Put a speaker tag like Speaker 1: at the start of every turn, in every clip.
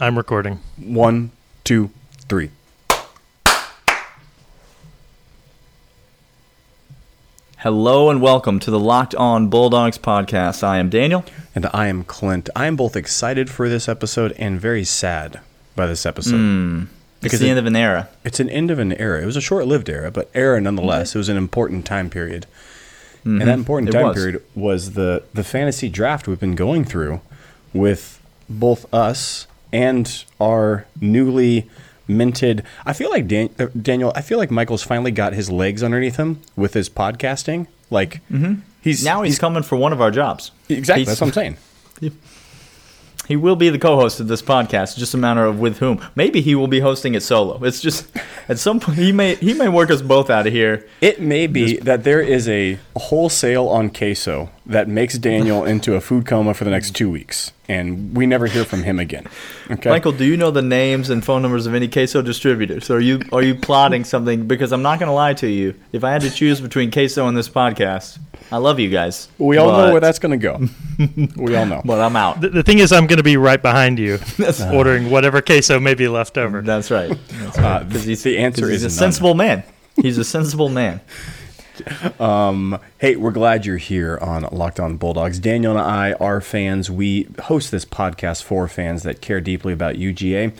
Speaker 1: I'm recording.
Speaker 2: One, two, three.
Speaker 3: Hello and welcome to the Locked On Bulldogs podcast. I am Daniel.
Speaker 2: And I am Clint. I am both excited for this episode and very sad by this episode.
Speaker 3: It's the
Speaker 2: it-
Speaker 3: end of an era.
Speaker 2: It's an end of an era. It was a short lived era, but era nonetheless. It was an important time period. And that important
Speaker 3: Mm-hmm.
Speaker 2: Time
Speaker 3: was.
Speaker 2: period was the, the fantasy draft we've been going through with both us and our newly minted. I feel like Dan, uh, Daniel, I feel like Michael's finally got his legs underneath him with his podcasting. Like, he's
Speaker 3: Now he's, coming for one of our jobs.
Speaker 2: Exactly.
Speaker 3: He's-
Speaker 2: That's what I'm saying.
Speaker 3: He will be the co-host of this podcast. Just a matter of with whom. Maybe he will be hosting it solo. It's just at some point he may he may work us both out of here.
Speaker 2: It may be that there is a wholesale on queso that makes Daniel into a food coma for the next two weeks, and we never hear from him again. Okay,
Speaker 3: Michael, do you know the names and phone numbers of any queso distributors? Are you are you plotting something? Because I'm not going to lie to you. If I had to choose between queso and this podcast, I love you guys.
Speaker 2: we all know where that's going to go. we all know.
Speaker 3: But I'm out.
Speaker 1: The, the thing is, I'm going to be right behind you, ordering whatever queso may be left over.
Speaker 3: That's right. That's
Speaker 2: Uh,
Speaker 3: right.
Speaker 2: the,
Speaker 3: he's,
Speaker 2: the answer
Speaker 3: 'cause
Speaker 2: is
Speaker 3: he's a
Speaker 2: none.
Speaker 3: sensible man. He's a sensible man.
Speaker 2: Hey, we're glad you're here on Locked On Bulldogs. Daniel and I are fans. We host this podcast for fans that care deeply about UGA,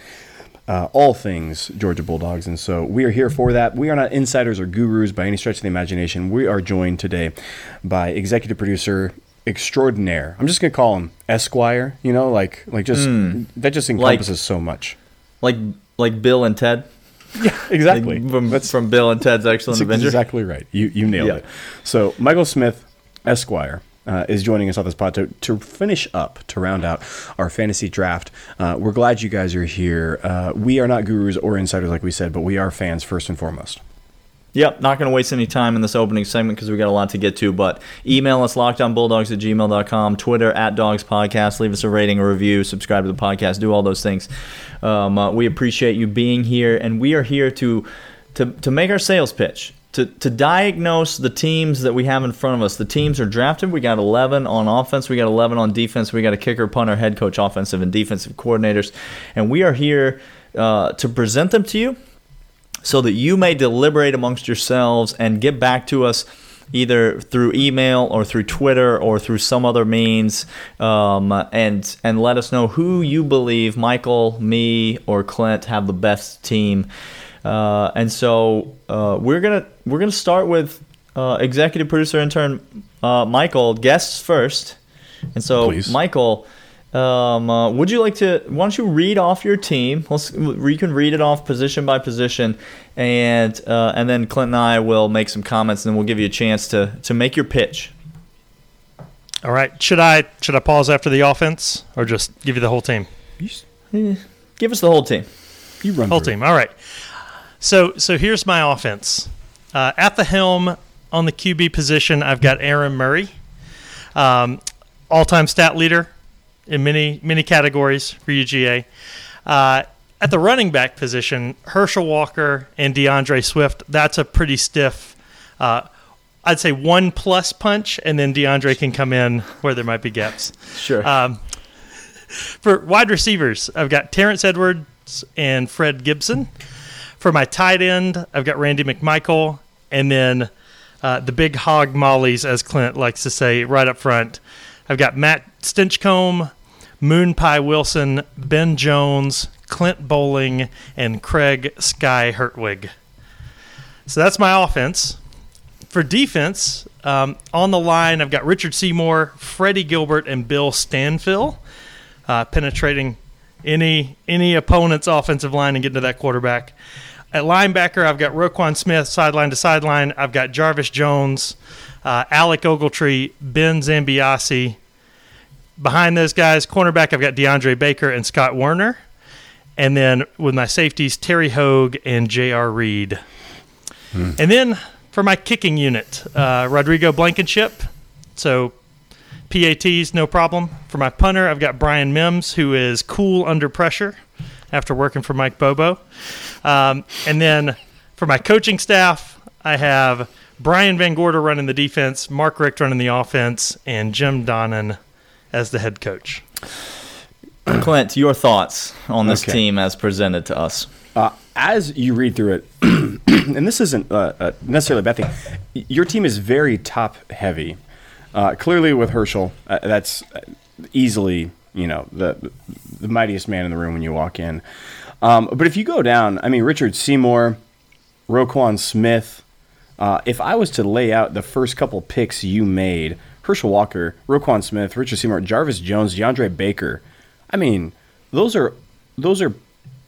Speaker 2: uh, all things Georgia Bulldogs. And so we are here for that. We are not insiders or gurus by any stretch of the imagination. We are joined today by executive producer extraordinaire. I'm just going to call him Esquire, you know, like, like just, that just encompasses so much.
Speaker 3: Like like Bill and Ted.
Speaker 2: Yeah, exactly.
Speaker 3: Like from, from Bill and Ted's Excellent
Speaker 2: That's
Speaker 3: Adventure.
Speaker 2: exactly right. You you nailed
Speaker 3: Yeah.
Speaker 2: it. So Michael Smith, Esquire. Uh, is joining us on this pod to, to finish up to round out our fantasy draft. Uh, we're glad you guys are here. Uh, we are not gurus or insiders, like we said, but we are fans first and foremost.
Speaker 3: Yep, not going to waste any time in this opening segment because we got a lot to get to. But email us lockedonbulldogs at gmail.com, Twitter at Dogs Podcast. Leave us a rating, a review, subscribe to the podcast, do all those things. Um, uh, we appreciate you being here, and we are here to to, to make our sales pitch. To, to diagnose the teams that we have in front of us. The teams are drafted. We got 11 on offense. We got 11 on defense. We got a kicker, punter, head coach, offensive, and defensive coordinators. And we are here uh, to present them to you so that you may deliberate amongst yourselves and get back to us either through email or through Twitter or through some other means, um, and and let us know who you believe Michael, me, or Clint have the best team. Uh, and so uh, we're gonna we're gonna start with uh, executive producer intern uh, Michael guests first. And so
Speaker 2: Please.
Speaker 3: Michael. Um, uh, would you like to? Why don't you read off your team? Let's, you can read it off position by position, and uh, and then Clint and I will make some comments, and then we'll give you a chance to to make your pitch.
Speaker 1: All right. Should I should I pause after the offense or just give you the whole team?
Speaker 3: Give us the whole team.
Speaker 2: You run
Speaker 1: Whole
Speaker 2: through it.
Speaker 1: team. All right. So so here's my offense. Uh, at the helm on the QB position, I've got Aaron Murray, um, all-time stat leader in many many categories for UGA. Uh, at the running back position, Herschel Walker and D'Andre Swift. That's a pretty stiff. Uh, I'd say one plus punch, and then D'Andre can come in where there might be gaps.
Speaker 3: Sure.
Speaker 1: Um, for wide receivers, I've got Terrence Edwards and Fred Gibson. For my tight end, I've got Randy McMichael, and then uh, the big hog mollies, as Clint likes to say, right up front. I've got Matt Stinchcomb, Moon Pie Wilson, Ben Jones, Clint Boling, and Craig Sky Hertwig. So that's my offense. For defense, um, on the line, I've got Richard Seymour, Freddie Gilbert, and Bill Stanfill uh, penetrating any any opponent's offensive line and getting to that quarterback. At linebacker, I've got Roquan Smith, sideline to sideline. I've got Jarvis Jones, uh, Alec Ogletree, Ben Zambiasi. Behind those guys, cornerback, I've got DeAndre Baker and Scott Woerner. And then with my safeties, Terry Hoage and J.R. Reed. And then for my kicking unit, uh, Rodrigo Blankenship. So PATs, no problem. For my punter, I've got Brian Mimbs, who is cool under pressure after working for Mike Bobo. Um, and then for my coaching staff, I have Brian VanGorder running the defense, Mark Richt running the offense, and Jim Donnan as the head coach.
Speaker 3: Clint, your thoughts on this
Speaker 2: Okay.
Speaker 3: team as presented to us?
Speaker 2: Uh, as you read through it, and this isn't uh, uh, necessarily a bad thing, your team is very top heavy. Uh, clearly, with Herschel, uh, that's uh, easily you know the the mightiest man in the room when you walk in. Um, but if you go down, I mean, Richard Seymour, Roquan Smith. Uh, if I was to lay out the first couple picks you made, Herschel Walker, Roquan Smith, Richard Seymour, Jarvis Jones, DeAndre Baker, I mean, those are those are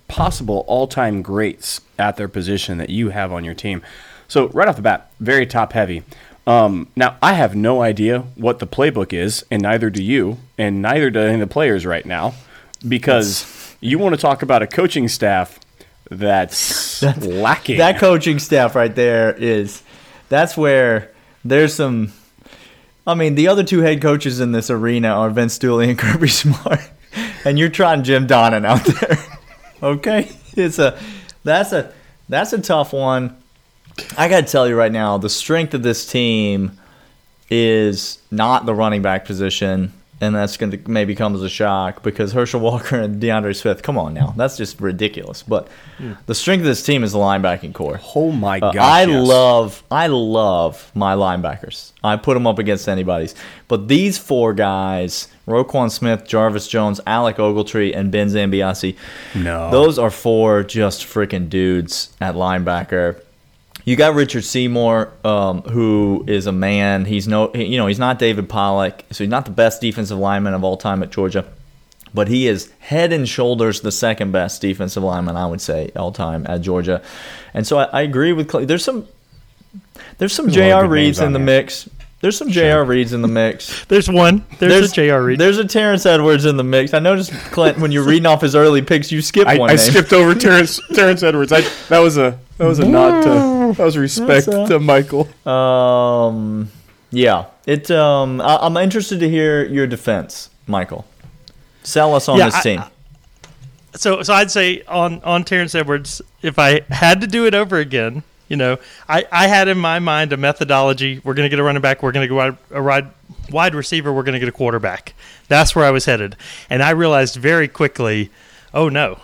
Speaker 2: possible all-time greats at their position that you have on your team. So right off the bat, very top heavy. Um, now I have no idea what the playbook is, and neither do you, and neither do any of the players right now, because you want to talk about a coaching staff that's, lacking.
Speaker 3: That coaching staff right there is that's where there's some I mean, the other two head coaches in this arena are Vince Dooley and Kirby Smart. And you're trying Jim Donnan out there. okay? It's a that's a that's a tough one. I got to tell you right now, the strength of this team is not the running back position, and that's going to maybe come as a shock because Herschel Walker and DeAndre Smith. Come on now, that's just ridiculous. But the strength of this team is the linebacking core.
Speaker 2: oh my
Speaker 3: Uh! I
Speaker 2: yes.
Speaker 3: love, I love my linebackers. I put them up against anybody's. But these four guys, Roquan Smith, Jarvis Jones, Alec Ogletree, and Ben Zambiasi,
Speaker 2: No.
Speaker 3: those are four just freaking dudes at linebacker. You got Richard Seymour, um, who is a man. He's no, he- you know, he's not David Pollack, so he's not the best defensive lineman of all time at Georgia, but he is head and shoulders the second best defensive lineman I would say all time at Georgia. And so I, I agree with Clay. There's some, there's some
Speaker 2: There's a lot of
Speaker 3: J.R. Reeds in the
Speaker 2: there.
Speaker 3: mix. There's some J.R. Reeds in the mix.
Speaker 1: There's one. There's, a J.R. Reed.
Speaker 3: There's a Terrence Edwards in the mix. I noticed, Clint, when you're reading off his early picks, you skipped
Speaker 2: I,
Speaker 3: one
Speaker 2: I
Speaker 3: name.
Speaker 2: skipped over Terrence Terrence Edwards. I, that was a that was a nod to that was respect
Speaker 3: a-
Speaker 2: to Michael.
Speaker 3: Um, yeah. It. Um, I, I'm interested to hear your defense, Michael. Sell us on
Speaker 1: Yeah,
Speaker 3: this
Speaker 1: I-
Speaker 3: team.
Speaker 1: so so I'd say on on Terrence Edwards, if I had to do it over again, you know, I, I had in my mind a methodology. We're gonna get a running back. We're gonna go wide, a wide wide receiver. We're gonna get a quarterback. That's where I was headed, and I realized very quickly, oh no.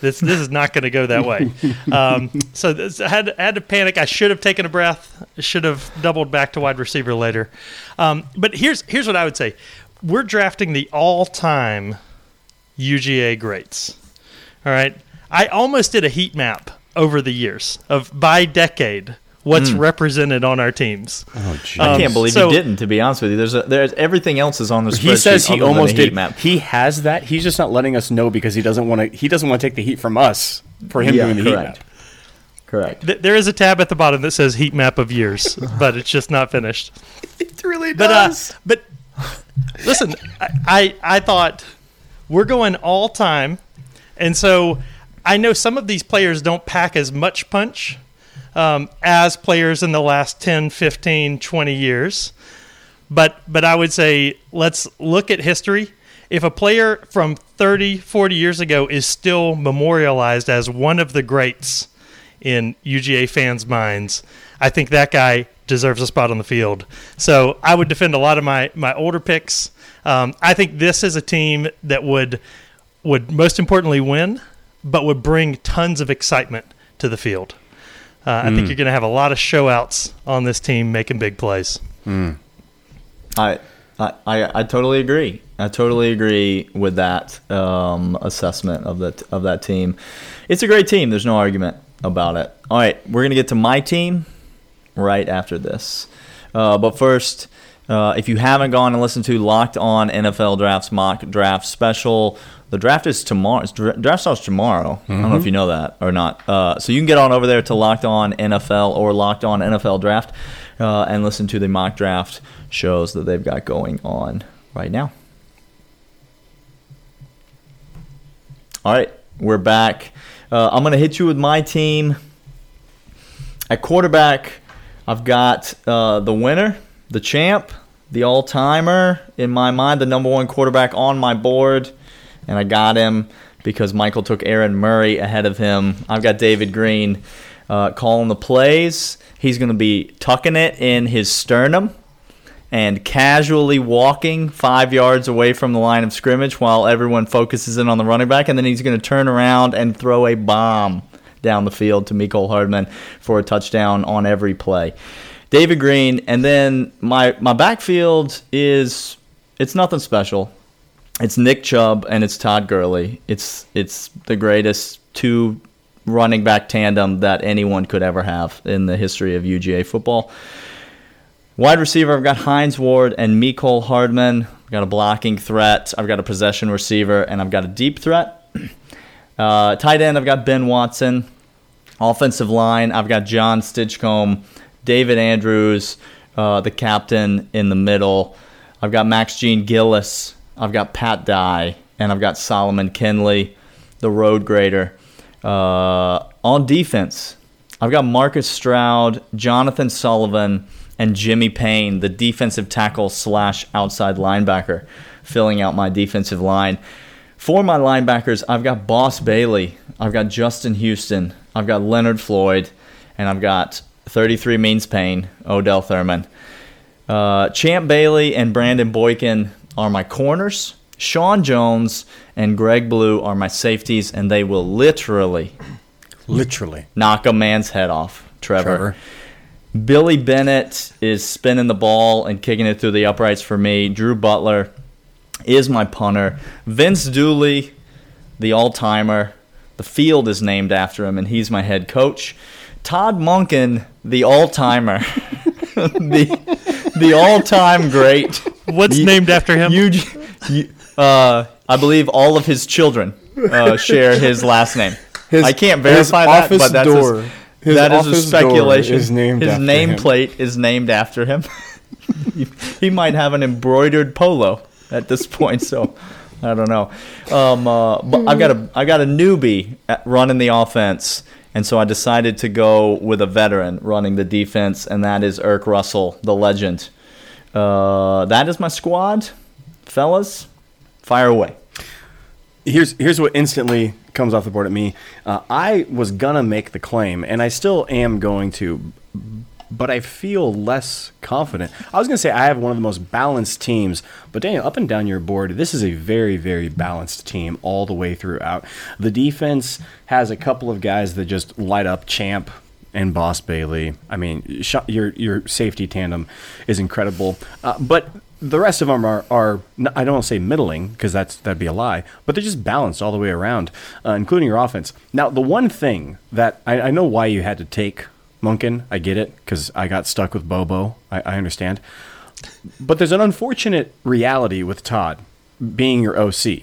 Speaker 1: This, this is not going to go that way. Um, so this, I had, I had to panic. I should have taken a breath. Should have doubled back to wide receiver later. Um, but here's here's what I would say: We're drafting the all-time UGA greats. All right. I almost did a heat map over the years of by decade what's represented on our teams.
Speaker 2: Oh, jeez.
Speaker 3: I
Speaker 1: um,
Speaker 3: can't believe
Speaker 1: so-
Speaker 3: you didn't. To be honest with you, there's a, there's everything else is on the spreadsheet.
Speaker 2: he says he almost did.
Speaker 3: Map.
Speaker 2: He has that. He's just not letting us know because he doesn't want to. He doesn't want to take the heat from us for him
Speaker 3: Yeah,
Speaker 2: doing the heat map.
Speaker 3: Correct.
Speaker 1: Th- there is a tab at the bottom that says heat map of years, but it's just not finished.
Speaker 2: It really
Speaker 1: But uh, but listen, I, I I thought we're going all time, and so I know some of these players don't pack as much punch um, as players in the last 10, 15, 20 years. But but I would say let's look at history. If a player from 30, 40 years ago is still memorialized as one of the greats in UGA fans' minds, I think that guy deserves a spot on the field. So I would defend a lot of my my older picks. Um, I think this is a team that would would most importantly win, but would bring tons of excitement to the field. Uh, I think you're going to have a lot of showouts on this team making big plays.
Speaker 3: I, I, I, I totally agree. I totally agree with that um, assessment of that of that team. It's a great team. There's no argument about it. All right, we're gonna get to my team right after this. Uh, but first, uh, if you haven't gone and listened to Locked On NFL Drafts mock draft special, the draft is tomorrow. Draft starts tomorrow. I don't know if you know that or not. Uh, so you can get on over there to Locked On NFL or Locked On NFL Draft uh, and listen to the mock draft shows that they've got going on right now. All right, we're back. Uh, I'm going to hit you with my team. At quarterback, I've got uh, the winner, the champ, the all timer, in my mind, the number one quarterback on my board. And I got him because Michael took Aaron Murray ahead of him. I've got David Greene uh, calling the plays. He's going to be tucking it in his sternum. and casually walking five yards away from the line of scrimmage while everyone focuses in on the running back, and then he's going to turn around and throw a bomb down the field to Mecole Hardman for a touchdown on every play. David Greene, and then my my backfield is it's nothing special. It's Nick Chubb and it's Todd Gurley. It's it's the greatest two running back tandem that anyone could ever have in the history of UGA football. Wide receiver, I've got Hines Ward and Mecole Hardman. I've got a blocking threat. I've got a possession receiver, and I've got a deep threat. Uh, tight end, I've got Ben Watson. Offensive line, I've got Jon Stinchcomb, David Andrews, uh, the captain in the middle. I've got Max Jean-Gilles. I've got Pat Dye, and I've got Solomon Kindley, the road grader. Uh, on defense, I've got Marcus Stroud, Jonathan Sullivan, and Jimmy Payne, the defensive tackle slash outside linebacker, filling out my defensive line. For my linebackers, I've got Boss Bailey, I've got Justin Houston, I've got Leonard Floyd, and I've got 33 Means Payne, Odell Thurman. Uh, Champ Bailey and Brandon Boykin are my corners. Sean Jones and Greg Blue are my safeties, and they will literally
Speaker 2: Literally.
Speaker 3: knock a man's head off. Trevor.
Speaker 2: Trevor.
Speaker 3: Billy Bennett is spinning the ball and kicking it through the uprights for me. Drew Butler is my punter. Vince Dooley, the all timer. The field is named after him, and he's my head coach. Todd Monken, the all timer. the the all time great.
Speaker 1: What's
Speaker 3: You-
Speaker 1: named after him?
Speaker 3: You, you, uh, I believe all of his children uh, share his last name.
Speaker 2: His-
Speaker 3: I can't
Speaker 2: his
Speaker 3: verify that, but that's
Speaker 2: door-
Speaker 3: his,
Speaker 2: his
Speaker 3: that is a speculation.
Speaker 2: is named
Speaker 3: his
Speaker 2: after him.
Speaker 3: nameplate is named after him. he might have an embroidered polo at this point, so I don't know. Um, uh, but I've got a I got a newbie at running the offense, and so I decided to go with a veteran running the defense, and that is Erk Russell, the legend. Uh, that is my squad, fellas. Fire away.
Speaker 2: here's here's what instantly comes off the board at me. Uh, I was gonna make the claim, and I still am going to, but I feel less confident. I was gonna say I have one of the most balanced teams, but Daniel, up and down your board, this is a very very balanced team all the way throughout. The defense has a couple of guys that just light up. Champ and Boss Bailey. I mean, sh- your your safety tandem is incredible, uh, but the rest of them are are I don't want to say middling because that's that'd be a lie, but they're just balanced all the way around, uh, including your offense. Now, the one thing that I, I know why you had to take Monken, I get it because I got stuck with Bobo. I, I understand, but there's an unfortunate reality with Todd being your OC.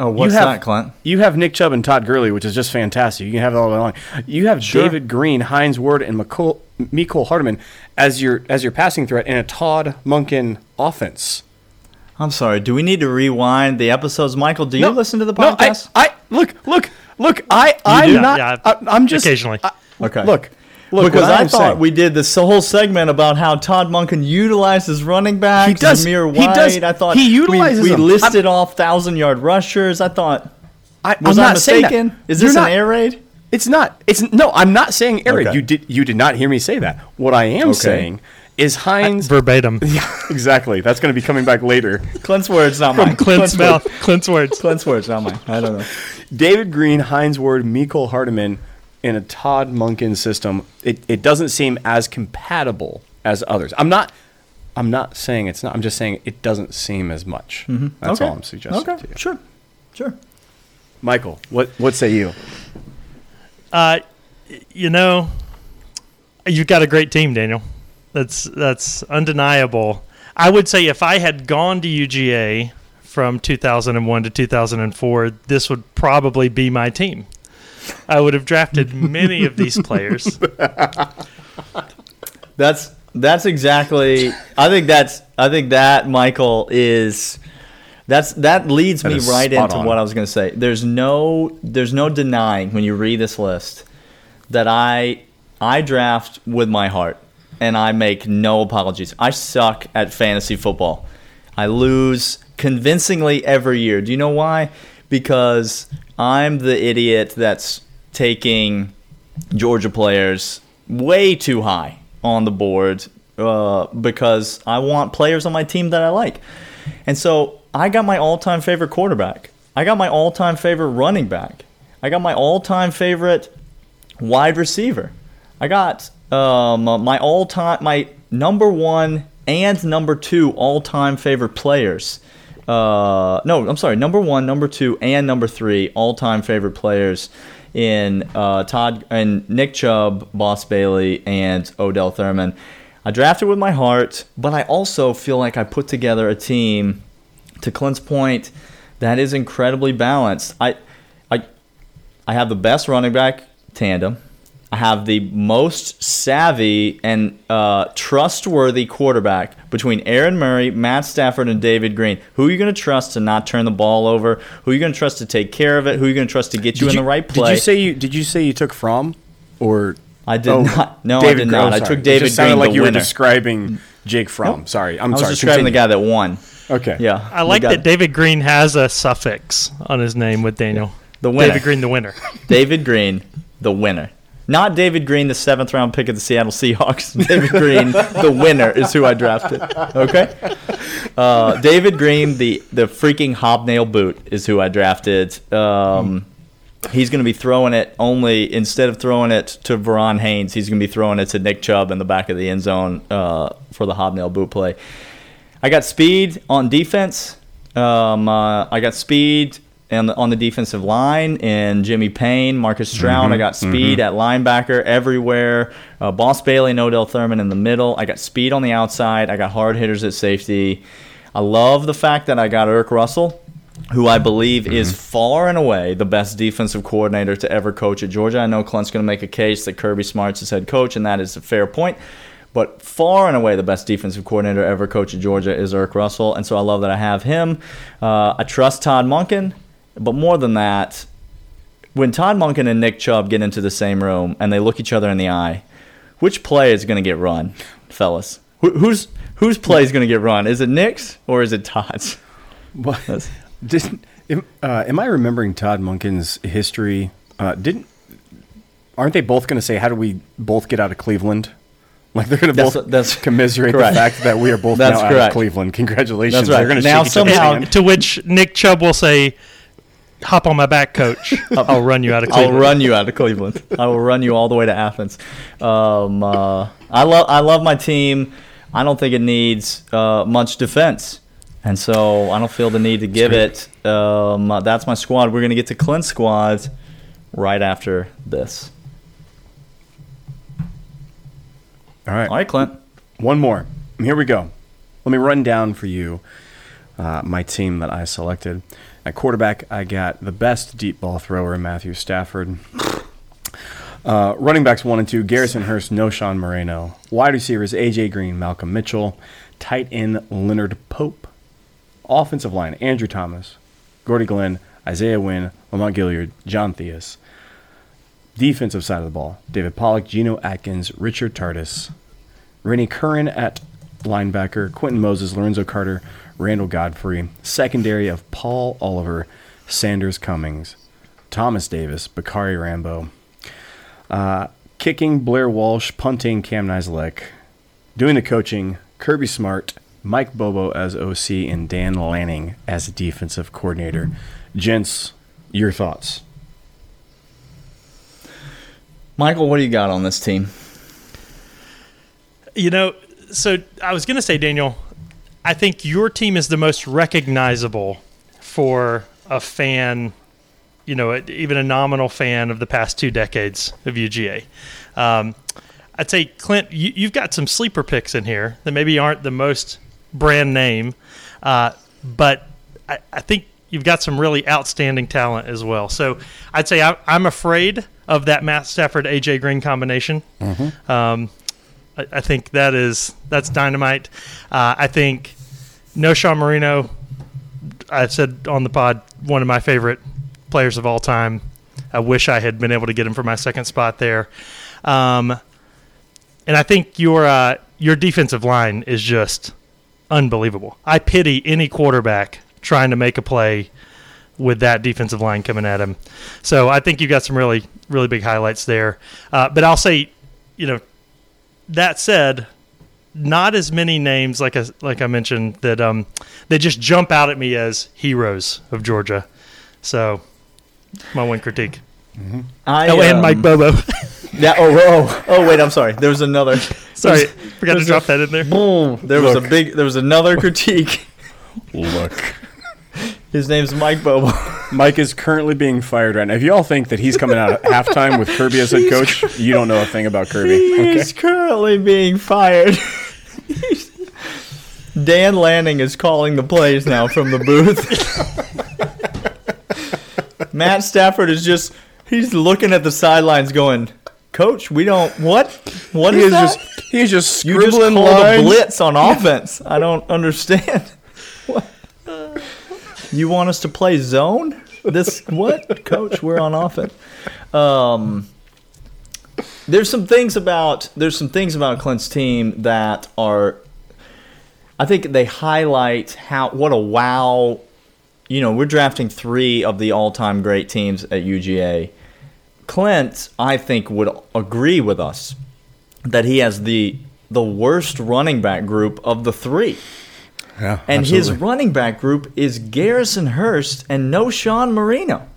Speaker 3: Oh, what's
Speaker 2: you have, that, Clint? You have Nick Chubb and Todd Gurley, which is just fantastic. You can have it all day long. You have
Speaker 3: Sure.
Speaker 2: David Greene, Hines Ward, and McCole, Mecole Hardman as your as your passing threat in a Todd Monken offense.
Speaker 3: I'm sorry. Do we need to rewind the episodes, Michael? Do you
Speaker 2: No,
Speaker 3: listen to the podcast?
Speaker 2: no, I-
Speaker 3: podcast?
Speaker 2: I, look, look, look. I I'm not.
Speaker 1: Yeah,
Speaker 2: I, I'm just
Speaker 1: occasionally.
Speaker 2: I-
Speaker 3: Okay.
Speaker 2: Look, look.
Speaker 3: because
Speaker 2: what
Speaker 3: I thought
Speaker 2: saying-
Speaker 3: we did this whole segment about how Todd Monken utilized his running backs.
Speaker 2: He does.
Speaker 3: Zamir
Speaker 2: He
Speaker 3: White.
Speaker 2: does.
Speaker 3: I thought
Speaker 2: He
Speaker 3: we-
Speaker 2: utilizes
Speaker 3: We,
Speaker 2: them.
Speaker 3: listed off thousand yard rushers. I thought
Speaker 2: I,
Speaker 3: was
Speaker 2: I'm not saying that.
Speaker 3: mistaken? Is
Speaker 2: You're
Speaker 3: this
Speaker 2: not-
Speaker 3: an air raid?
Speaker 2: It's not. It's no. I'm not saying air raid. You did. You did not hear me say that. What I am saying is Hines.
Speaker 1: Verbatim.
Speaker 2: yeah, exactly. That's going to be coming back later.
Speaker 3: Clint's words, not mine.
Speaker 1: From Clint's
Speaker 3: words.
Speaker 1: mouth. Clint's words.
Speaker 3: Clint's words, not mine. I don't know.
Speaker 2: David Greene, Hines Ward, Mecole Hardman in a Todd Monken system, it, it doesn't seem as compatible as others. I'm not I'm not saying it's not. I'm just saying it doesn't seem as much. That's
Speaker 3: Mm-hmm. Okay.
Speaker 2: all I'm suggesting
Speaker 3: Okay,
Speaker 2: to you.
Speaker 3: sure, sure.
Speaker 2: Michael, what what say you?
Speaker 1: Uh, you know, you've got a great team, Daniel. That's that's undeniable. I would say if I had gone to UGA from 2001 to 2004, this would probably be my team. I would have drafted many of these players.
Speaker 3: That's that's exactly. I think that's. I think that Michael is. That's that leads
Speaker 2: That
Speaker 3: me right into
Speaker 2: on.
Speaker 3: what I was going to say. There's no there's no denying when you read this list that I I draft with my heart and I make no apologies. I suck at fantasy football. I lose convincingly every year. Do you know why? Because I'm the idiot that's taking Georgia players way too high on the board uh, because I want players on my team that I like. And so I got my all time favorite quarterback. I got my all time favorite running back. I got my all time favorite wide receiver. I got um, my all time, my number one and number two all time favorite players. Uh, no, I'm sorry, number one, number two, and number three all time favorite players in uh, Todd and Nick Chubb, Boss Bailey, and Odell Thurman. I drafted with my heart, but I also feel like I put together a team, to Clint's point, that is incredibly balanced. I, I, I have the best running back tandem. I have the most savvy and uh, trustworthy quarterback between Aaron Murray, Matt Stafford, and David Greene. Who are you going to trust to not turn the ball over? Who are you going to trust to take care of it? Who are you going to trust to get you
Speaker 2: Did
Speaker 3: in the right play?
Speaker 2: Did you say you did you say you took from or
Speaker 3: I did
Speaker 2: Oh,
Speaker 3: not. No,
Speaker 2: David
Speaker 3: I did
Speaker 2: Gr-
Speaker 3: not. I took David
Speaker 2: It just sounded
Speaker 3: Green,
Speaker 2: like
Speaker 3: the
Speaker 2: you
Speaker 3: winner.
Speaker 2: were describing Jake Fromm. sorry, I'm
Speaker 3: I was
Speaker 2: sorry.
Speaker 3: describing the guy that won.
Speaker 2: Okay.
Speaker 3: Yeah,
Speaker 1: I like
Speaker 3: guy-
Speaker 1: that David Greene has a suffix on his name with Daniel.
Speaker 3: The winner.
Speaker 1: David Greene, the winner.
Speaker 3: David Greene, the winner. Not David Greene, the seventh round pick of the Seattle Seahawks. David Greene, the winner, is who I drafted. Okay. Uh, David Greene, the the freaking hobnail boot, is who I drafted. Um, he's going to be throwing it only instead of throwing it to Verron Haynes, he's going to be throwing it to Nick Chubb in the back of the end zone uh, for the hobnail boot play. I got speed on defense. Um, uh, I got speed and on the defensive line and Jimmy Payne, Marcus Stroud. I got speed at linebacker everywhere. Uh, Boss Bailey and Odell Thurman in the middle. I got speed on the outside. I got hard hitters at safety. I love the fact that I got Eric Russell, who I believe is far and away the best defensive coordinator to ever coach at Georgia. I know Clint's going to make a case that Kirby Smart's his head coach, and that is a fair point. But far and away, the best defensive coordinator ever coached at Georgia is Eric Russell, and so I love that I have him. Uh, I trust Todd Monken, but more than that, when Todd Monken and Nick Chubb get into the same room and they look each other in the eye, which play is going to get run, fellas? Who, who's whose play is going to get run? Is it Nick's or is it Todd's?
Speaker 2: What?
Speaker 3: That's-
Speaker 2: Just, am, uh, am I remembering Todd Monken's history? Uh, didn't aren't they both going to say, "How do we both get out of Cleveland"? Like they're going to
Speaker 3: That's-
Speaker 2: both
Speaker 3: that's
Speaker 2: commiserate
Speaker 3: correct.
Speaker 2: the fact that we are both
Speaker 3: That's
Speaker 2: now out of Cleveland. Congratulations!
Speaker 3: That's right.
Speaker 2: They're going to
Speaker 3: Now
Speaker 2: shake each other's
Speaker 3: somehow-
Speaker 1: to which Nick Chubb will say, "Hop on my back, coach. I'll run you out of
Speaker 3: I'll
Speaker 1: Cleveland."
Speaker 3: run you out of Cleveland. I will run you all the way to Athens. Um, uh, I love I love my team. I don't think it needs uh, much defense, and so I don't feel the need to give it. Um, uh, that's my squad. We're gonna get to Clint's squad right after this.
Speaker 2: All right.
Speaker 3: All right, Clint.
Speaker 2: One more. Here we go. Let me run down for you uh, my team that I selected. At quarterback, I got the best deep ball thrower, Matthew Stafford. Uh, running backs one and two, Garrison Hearst, No Sean Moreno. Wide receivers, AJ Green, Malcolm Mitchell. Tight end, Leonard Pope. Offensive line, Andrew Thomas, Cordy Glenn, Isaiah Wynn, Lamont Gaillard, John Theus. Defensive side of the ball, David Pollack, Geno Atkins, Richard Tardits. Rennie Curran at linebacker, Quentin Moses, Lorenzo Carter, Randall Godfrey. Secondary of Paul Oliver, Sanders Commings, Thomas Davis, Bakari Rambo. Uh, kicking, Blair Walsh. Punting, Cam Nizialek. Doing the coaching, Kirby Smart, Mike Bobo as OC, and Dan Lanning as defensive coordinator. Gents, your thoughts?
Speaker 3: Michael, what do you got on this team?
Speaker 1: You know, so I was going to say, Daniel, I think your team is the most recognizable for a fan, you know, even a nominal fan of the past two decades of UGA. Um, I'd say, Clint, you, you've got some sleeper picks in here that maybe aren't the most brand name, uh, but I, I think you've got some really outstanding talent as well. So I'd say I, I'm afraid of that Matt Stafford AJ Green combination. Um, I, I think that is that's dynamite. Uh, I think Knowshon Moreno. I've said on the pod one of my favorite players of all time. I wish I had been able to get him for my second spot there. Um, and I think your uh, your defensive line is just unbelievable. I pity any quarterback trying to make a play with that defensive line coming at him. So I think you've got some really really big highlights there. Uh, but I'll say, you know, that said, not as many names like I, like I mentioned that um they just jump out at me as heroes of Georgia. So my one critique.
Speaker 3: I,
Speaker 1: Oh, and
Speaker 3: um,
Speaker 1: Mike Bobo.
Speaker 3: Yeah. Oh, oh, oh. Wait. I'm sorry. There was another.
Speaker 1: Sorry,
Speaker 3: there's-
Speaker 1: forgot to drop
Speaker 3: a-
Speaker 1: that in there.
Speaker 3: Boom. There was a big. There was another critique.
Speaker 2: Look.
Speaker 3: His name's Mike Bobo.
Speaker 2: Mike is currently being fired right now. If y'all think that he's coming out at halftime with Kirby as head coach, you don't know a thing about Kirby. Okay?
Speaker 3: He's currently being fired. Dan Lanning is calling the plays now from the booth. Matt Stafford is just he's looking at the sidelines going, Coach, we don't what? What
Speaker 2: He
Speaker 3: is
Speaker 2: is
Speaker 3: that?
Speaker 2: just he's just
Speaker 3: you just
Speaker 2: scribbling
Speaker 3: called a
Speaker 2: lines.
Speaker 3: blitz on offense. I don't understand. What? You want us to play zone? This what, Coach? We're on offense. Um, there's some things about there's some things about Clint's team that are, I think they highlight how what a wow. You know, we're drafting three of the all-time great teams at UGA. Clint, I think, would agree with us that he has the the worst running back group of the three.
Speaker 2: Yeah,
Speaker 3: And his running back group is Garrison Hearst and Knowshon Moreno.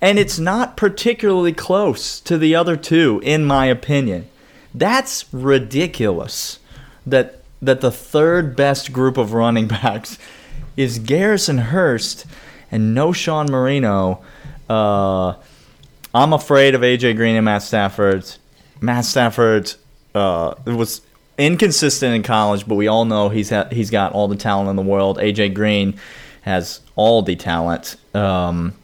Speaker 3: And it's not particularly close to the other two, in my opinion. That's ridiculous that that the third best group of running backs is Garrison Hearst and Knowshon Moreno. Uh, I'm afraid of AJ Green and Matt Stafford. Matt Stafford uh, was inconsistent in college, but we all know he's ha- he's got all the talent in the world. AJ Green has all the talent um,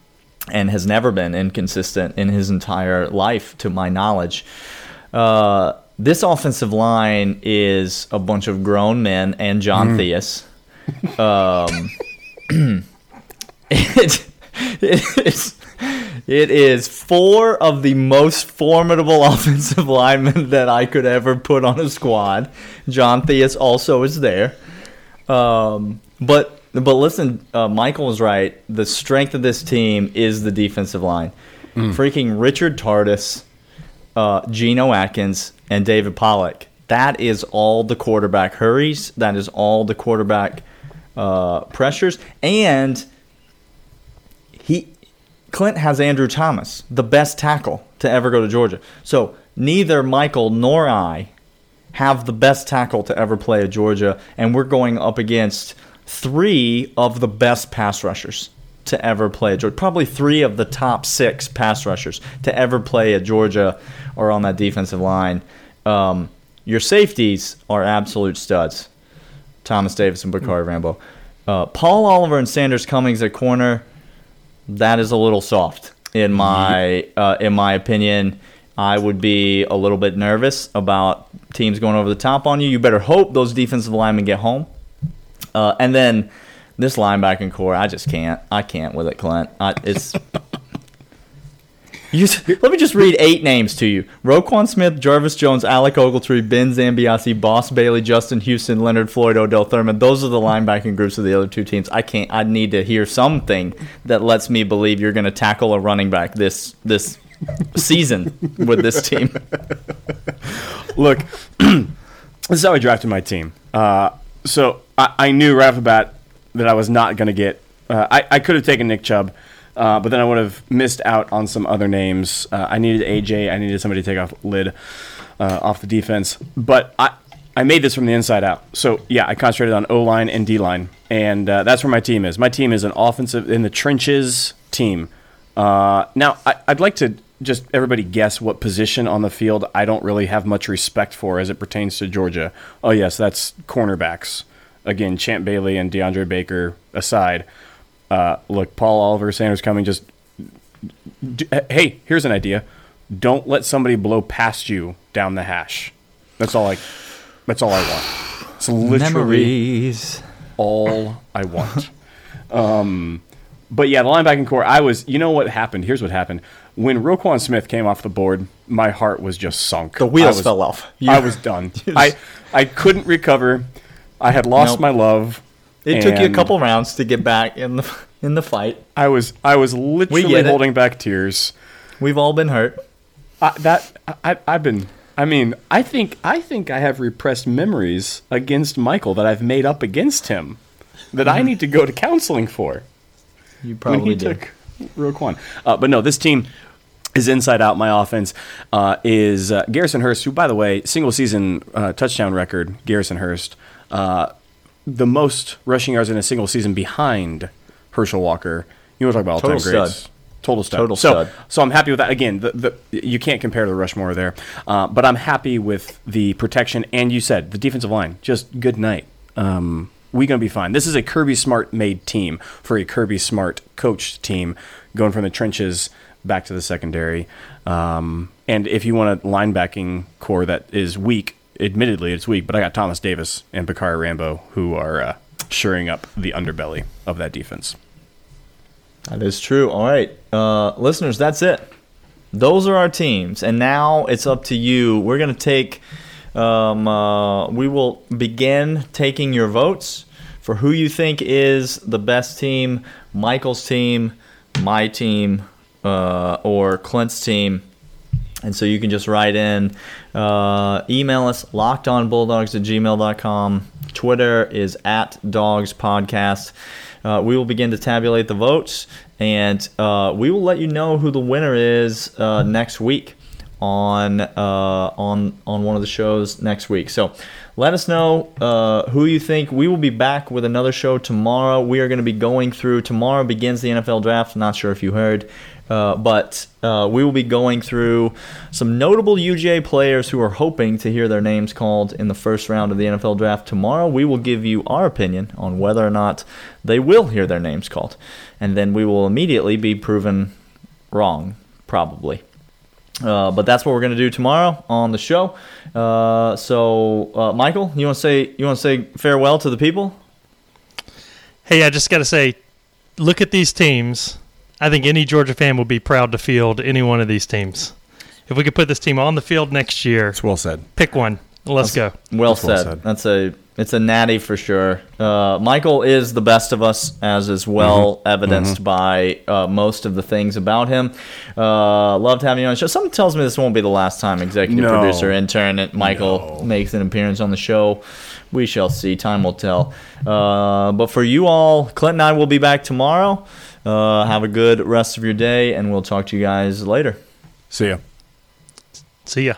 Speaker 3: and has never been inconsistent in his entire life, to my knowledge. Uh, this offensive line is a bunch of grown men and John Theus. Um, it, it is it is four of the most formidable offensive linemen that I could ever put on a squad. John Theus also is there. Um, but but listen, uh, Michael is right. The strength of this team is the defensive line. Freaking Richard Tardits, uh, Geno Atkins, and David Pollack. That is all the quarterback hurries. That is all the quarterback uh, pressures. And he Clint has Andrew Thomas, the best tackle to ever go to Georgia. So neither Michael nor I have the best tackle to ever play at Georgia, and we're going up against three of the best pass rushers to ever play at Georgia. Probably three of the top six pass rushers to ever play at Georgia or on that defensive line. Um, your safeties are absolute studs. Thomas Davis and Bakari Rambo. Uh, Paul Oliver and Sanders Commings at corner. That is a little soft in my uh, in my opinion. I would be a little bit nervous about teams going over the top on you. You better hope those defensive linemen get home. Uh, and then this linebacking core, I just can't. I can't with it, Clint. I, it's. You, let me just read eight names to you: Roquan Smith, Jarvis Jones, Alec Ogletree, Ben Zambiasi, Boss Bailey, Justin Houston, Leonard Floyd, Odell Thurman. Those are the linebacking groups of the other two teams. I can't. I need to hear something that lets me believe you're going to tackle a running back this this season with this team.
Speaker 2: Look, this is how I drafted my team. Uh, so I, I knew right off the bat that I was not going to get. Uh, I, I could have taken Nick Chubb, uh, but then I would have missed out on some other names. Uh, I needed AJ. I needed somebody to take off lid uh, off the defense. But I I made this from the inside out. So yeah, I concentrated on O line and D line, and uh, that's where my team is. My team is an offensive in the trenches team. Uh, now I, I'd like to just everybody guess what position on the field I don't really have much respect for as it pertains to Georgia. Oh yes, that's cornerbacks. Again, Champ Bailey and DeAndre Baker aside. Uh, look, Paul Oliver, Sanders Commings. Just d- hey, here's an idea. Don't let somebody blow past you down the hash. That's all I. That's all I want. It's literally
Speaker 3: Memories.
Speaker 2: all I want. um, but yeah, the linebacking core. I was. You know what happened? Here's what happened. When Roquan Smith came off the board, my heart was just sunk.
Speaker 3: The wheels
Speaker 2: was-
Speaker 3: fell off.
Speaker 2: I was done. I I couldn't recover. I had lost
Speaker 3: Nope.
Speaker 2: my love.
Speaker 3: It took you a couple rounds to get back in the in the fight.
Speaker 2: I was I was literally
Speaker 3: get it.
Speaker 2: holding back tears.
Speaker 3: We've all been hurt.
Speaker 2: I, that I, I've been I mean, I think I think I have repressed memories against Michael that I've made up against him that I need to go to counseling for.
Speaker 3: You
Speaker 2: when
Speaker 3: probably
Speaker 2: he
Speaker 3: do.
Speaker 2: took Roquan. Uh, but no, this team is inside out. My offense uh, is uh, Garrison Hearst, who, by the way, single season uh, touchdown record. Garrison Hearst, uh, the most rushing yards in a single season behind Herschel Walker. You want to talk about all time
Speaker 3: Total
Speaker 2: greats?
Speaker 3: stud.
Speaker 2: Total stud.
Speaker 3: Total
Speaker 2: so,
Speaker 3: stud.
Speaker 2: so I'm happy with that. Again, the, the you can't compare to the Rushmore there, uh, but I'm happy with the protection. And you said the defensive line, just good night. Um, we gonna be fine. This is a Kirby Smart made team for a Kirby Smart coached team, going from the trenches back to the secondary. Um, and if you want a linebacking core that is weak, admittedly it's weak, but I got Thomas Davis and Bakari Rambo who are uh, shoring up the underbelly of that defense.
Speaker 3: That is true. All right, uh, listeners, that's it. Those are our teams, and now it's up to you. We're gonna take. Um, uh, we will begin taking your votes for who you think is the best team. Michael's team, my team, uh, or Clint's team. And so you can just write in, uh, email us, lockedonbulldogs at gmail.com. Twitter is at dogs podcast. Uh, we will begin to tabulate the votes, and uh, we will let you know who the winner is uh, next week on uh, on on one of the shows next week. So let us know uh, who you think. We will be back with another show tomorrow. We are going to be going through tomorrow begins the NFL draft. Not sure if you heard. Uh, but uh, we will be going through some notable UGA players who are hoping to hear their names called in the first round of the NFL draft. Tomorrow, we will give you our opinion on whether or not they will hear their names called. And then we will immediately be proven wrong, probably. Uh, but that's what we're gonna do tomorrow on the show. Uh, so, uh, Michael, you want to say you want to say farewell to the people?
Speaker 1: Hey, I just got to say, look at these teams. I think any Georgia fan will be proud to field any one of these teams. If we could put this team on the field next year,
Speaker 2: It's well said.
Speaker 1: pick one. Let's go.
Speaker 3: Well
Speaker 2: That's well
Speaker 3: said.
Speaker 2: said.
Speaker 3: That's a it's a natty for sure. Uh, Michael is the best of us, as is well
Speaker 2: Mm-hmm.
Speaker 3: evidenced by uh, most of the things about him. Uh, loved having you on the show. Something tells me this won't be the last time executive
Speaker 2: No.
Speaker 3: producer intern at Michael
Speaker 2: No.
Speaker 3: makes an appearance on the show. We shall see. Time will tell. Uh, but for you all, Clint and I will be back tomorrow. Uh, have a good rest of your day, and we'll talk to you guys later.
Speaker 2: See ya.
Speaker 1: See ya.